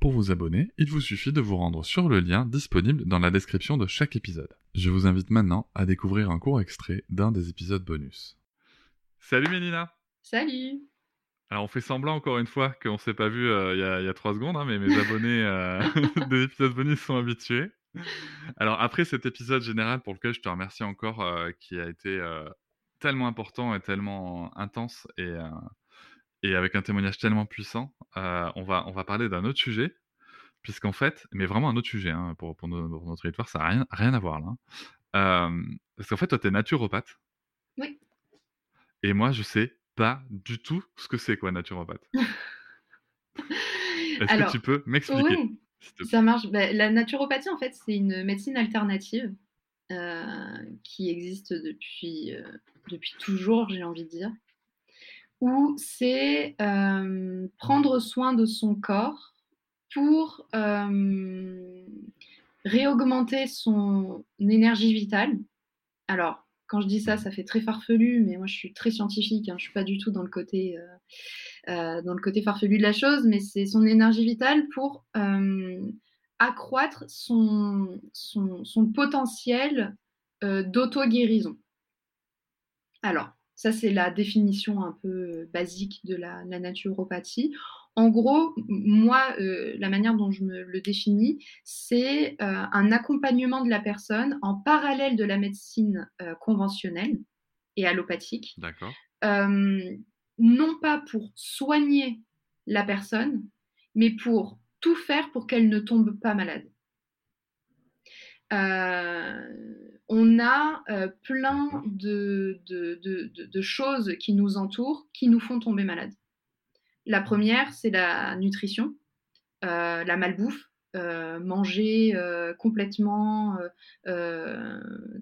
Pour vous abonner, il vous suffit de vous rendre sur le lien disponible dans la description de chaque épisode. Je vous invite maintenant à découvrir un court extrait d'un des épisodes bonus. Salut Mélina Salut alors on fait semblant encore une fois qu'on ne s'est pas vu euh, il y, a trois secondes, hein, mais mes abonnés euh, des épisodes bonus sont habitués. Alors après cet épisode général pour lequel je te remercie encore, euh, qui a été tellement important et tellement intense et, et avec un témoignage tellement puissant, on, va, on va parler d'un autre sujet, puisqu'en fait, mais vraiment un autre sujet hein, pour, pour, notre territoire, ça n'a rien, rien à voir là. Hein. parce qu'en fait, toi, tu es naturopathe. Oui. Et moi, je sais pas du tout ce que c'est, quoi, naturopathe. Est-ce que tu peux m'expliquer oui, ça marche. Bah, la naturopathie, en fait, c'est une médecine alternative euh, qui existe depuis, euh, depuis toujours, j'ai envie de dire, où c'est euh, prendre soin de son corps pour réaugmenter son énergie vitale. Alors, quand je dis ça, ça fait très farfelu, mais moi je suis très scientifique, hein, je ne suis pas du tout dans le, côté, euh, euh, dans le côté farfelu de la chose, mais c'est son énergie vitale pour euh, accroître son, son, potentiel d'auto-guérison. Alors, ça c'est la définition un peu basique de la naturopathie. En gros, moi, euh, la manière dont je me le définis, c'est euh, un accompagnement de la personne en parallèle de la médecine euh, conventionnelle et allopathique. D'accord. non pas pour soigner la personne, mais pour tout faire pour qu'elle ne tombe pas malade. On a plein de choses qui nous entourent qui nous font tomber malade. La première, c'est la nutrition, euh, la malbouffe, euh, manger euh, complètement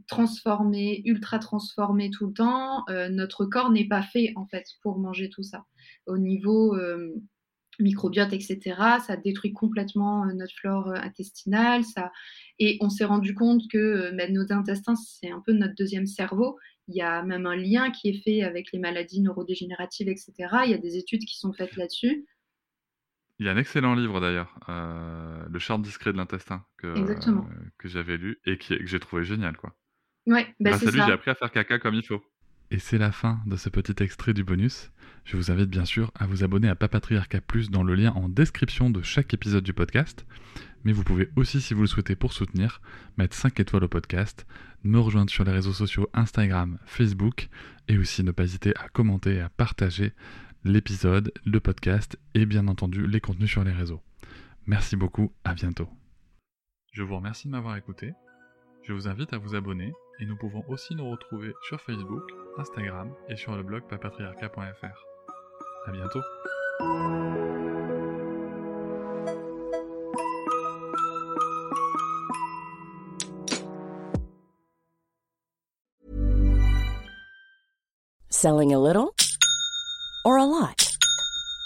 transformé, ultra transformé tout le temps. notre corps n'est pas fait en fait pour manger tout ça. Au niveau microbiote, etc., ça détruit complètement notre flore intestinale. Ça... Et on s'est rendu compte que bah, nos intestins, c'est un peu notre deuxième cerveau il y a même un lien qui est fait avec les maladies neurodégénératives, etc. Il y a des études qui sont faites là-dessus. Il y a un excellent livre d'ailleurs, euh, Le charme discret de l'intestin, que, que j'avais lu et que j'ai trouvé génial. Quoi. Ouais, bah c'est ça. j'ai appris à faire caca comme il faut. Et c'est la fin de ce petit extrait du bonus. Je vous invite bien sûr à vous abonner à Papatriarca Plus dans le lien en description de chaque épisode du podcast. Mais vous pouvez aussi, si vous le souhaitez pour soutenir, mettre 5 étoiles au podcast, me rejoindre sur les réseaux sociaux Instagram, Facebook, et aussi ne pas hésiter à commenter et à partager l'épisode, le podcast et bien entendu les contenus sur les réseaux. Merci beaucoup, à bientôt. Je vous remercie de m'avoir écouté. Je vous invite à vous abonner et nous pouvons aussi nous retrouver sur Facebook, Instagram et sur le blog papatriarca.fr. À bientôt. Selling a little or a lot?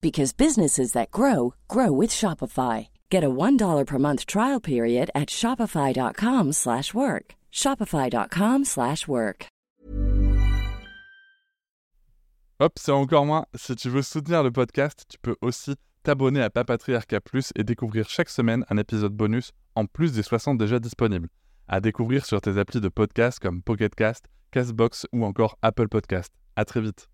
because businesses that grow grow with Shopify. Get a $1 per month trial period at shopify.com/work. shopify.com/work. Hop, c'est encore moins. Si tu veux soutenir le podcast, tu peux aussi t'abonner à Papatriarca Plus et découvrir chaque semaine un épisode bonus en plus des 60 déjà disponibles. À découvrir sur tes applis de podcast comme Pocketcast, Castbox ou encore Apple Podcast. À très vite.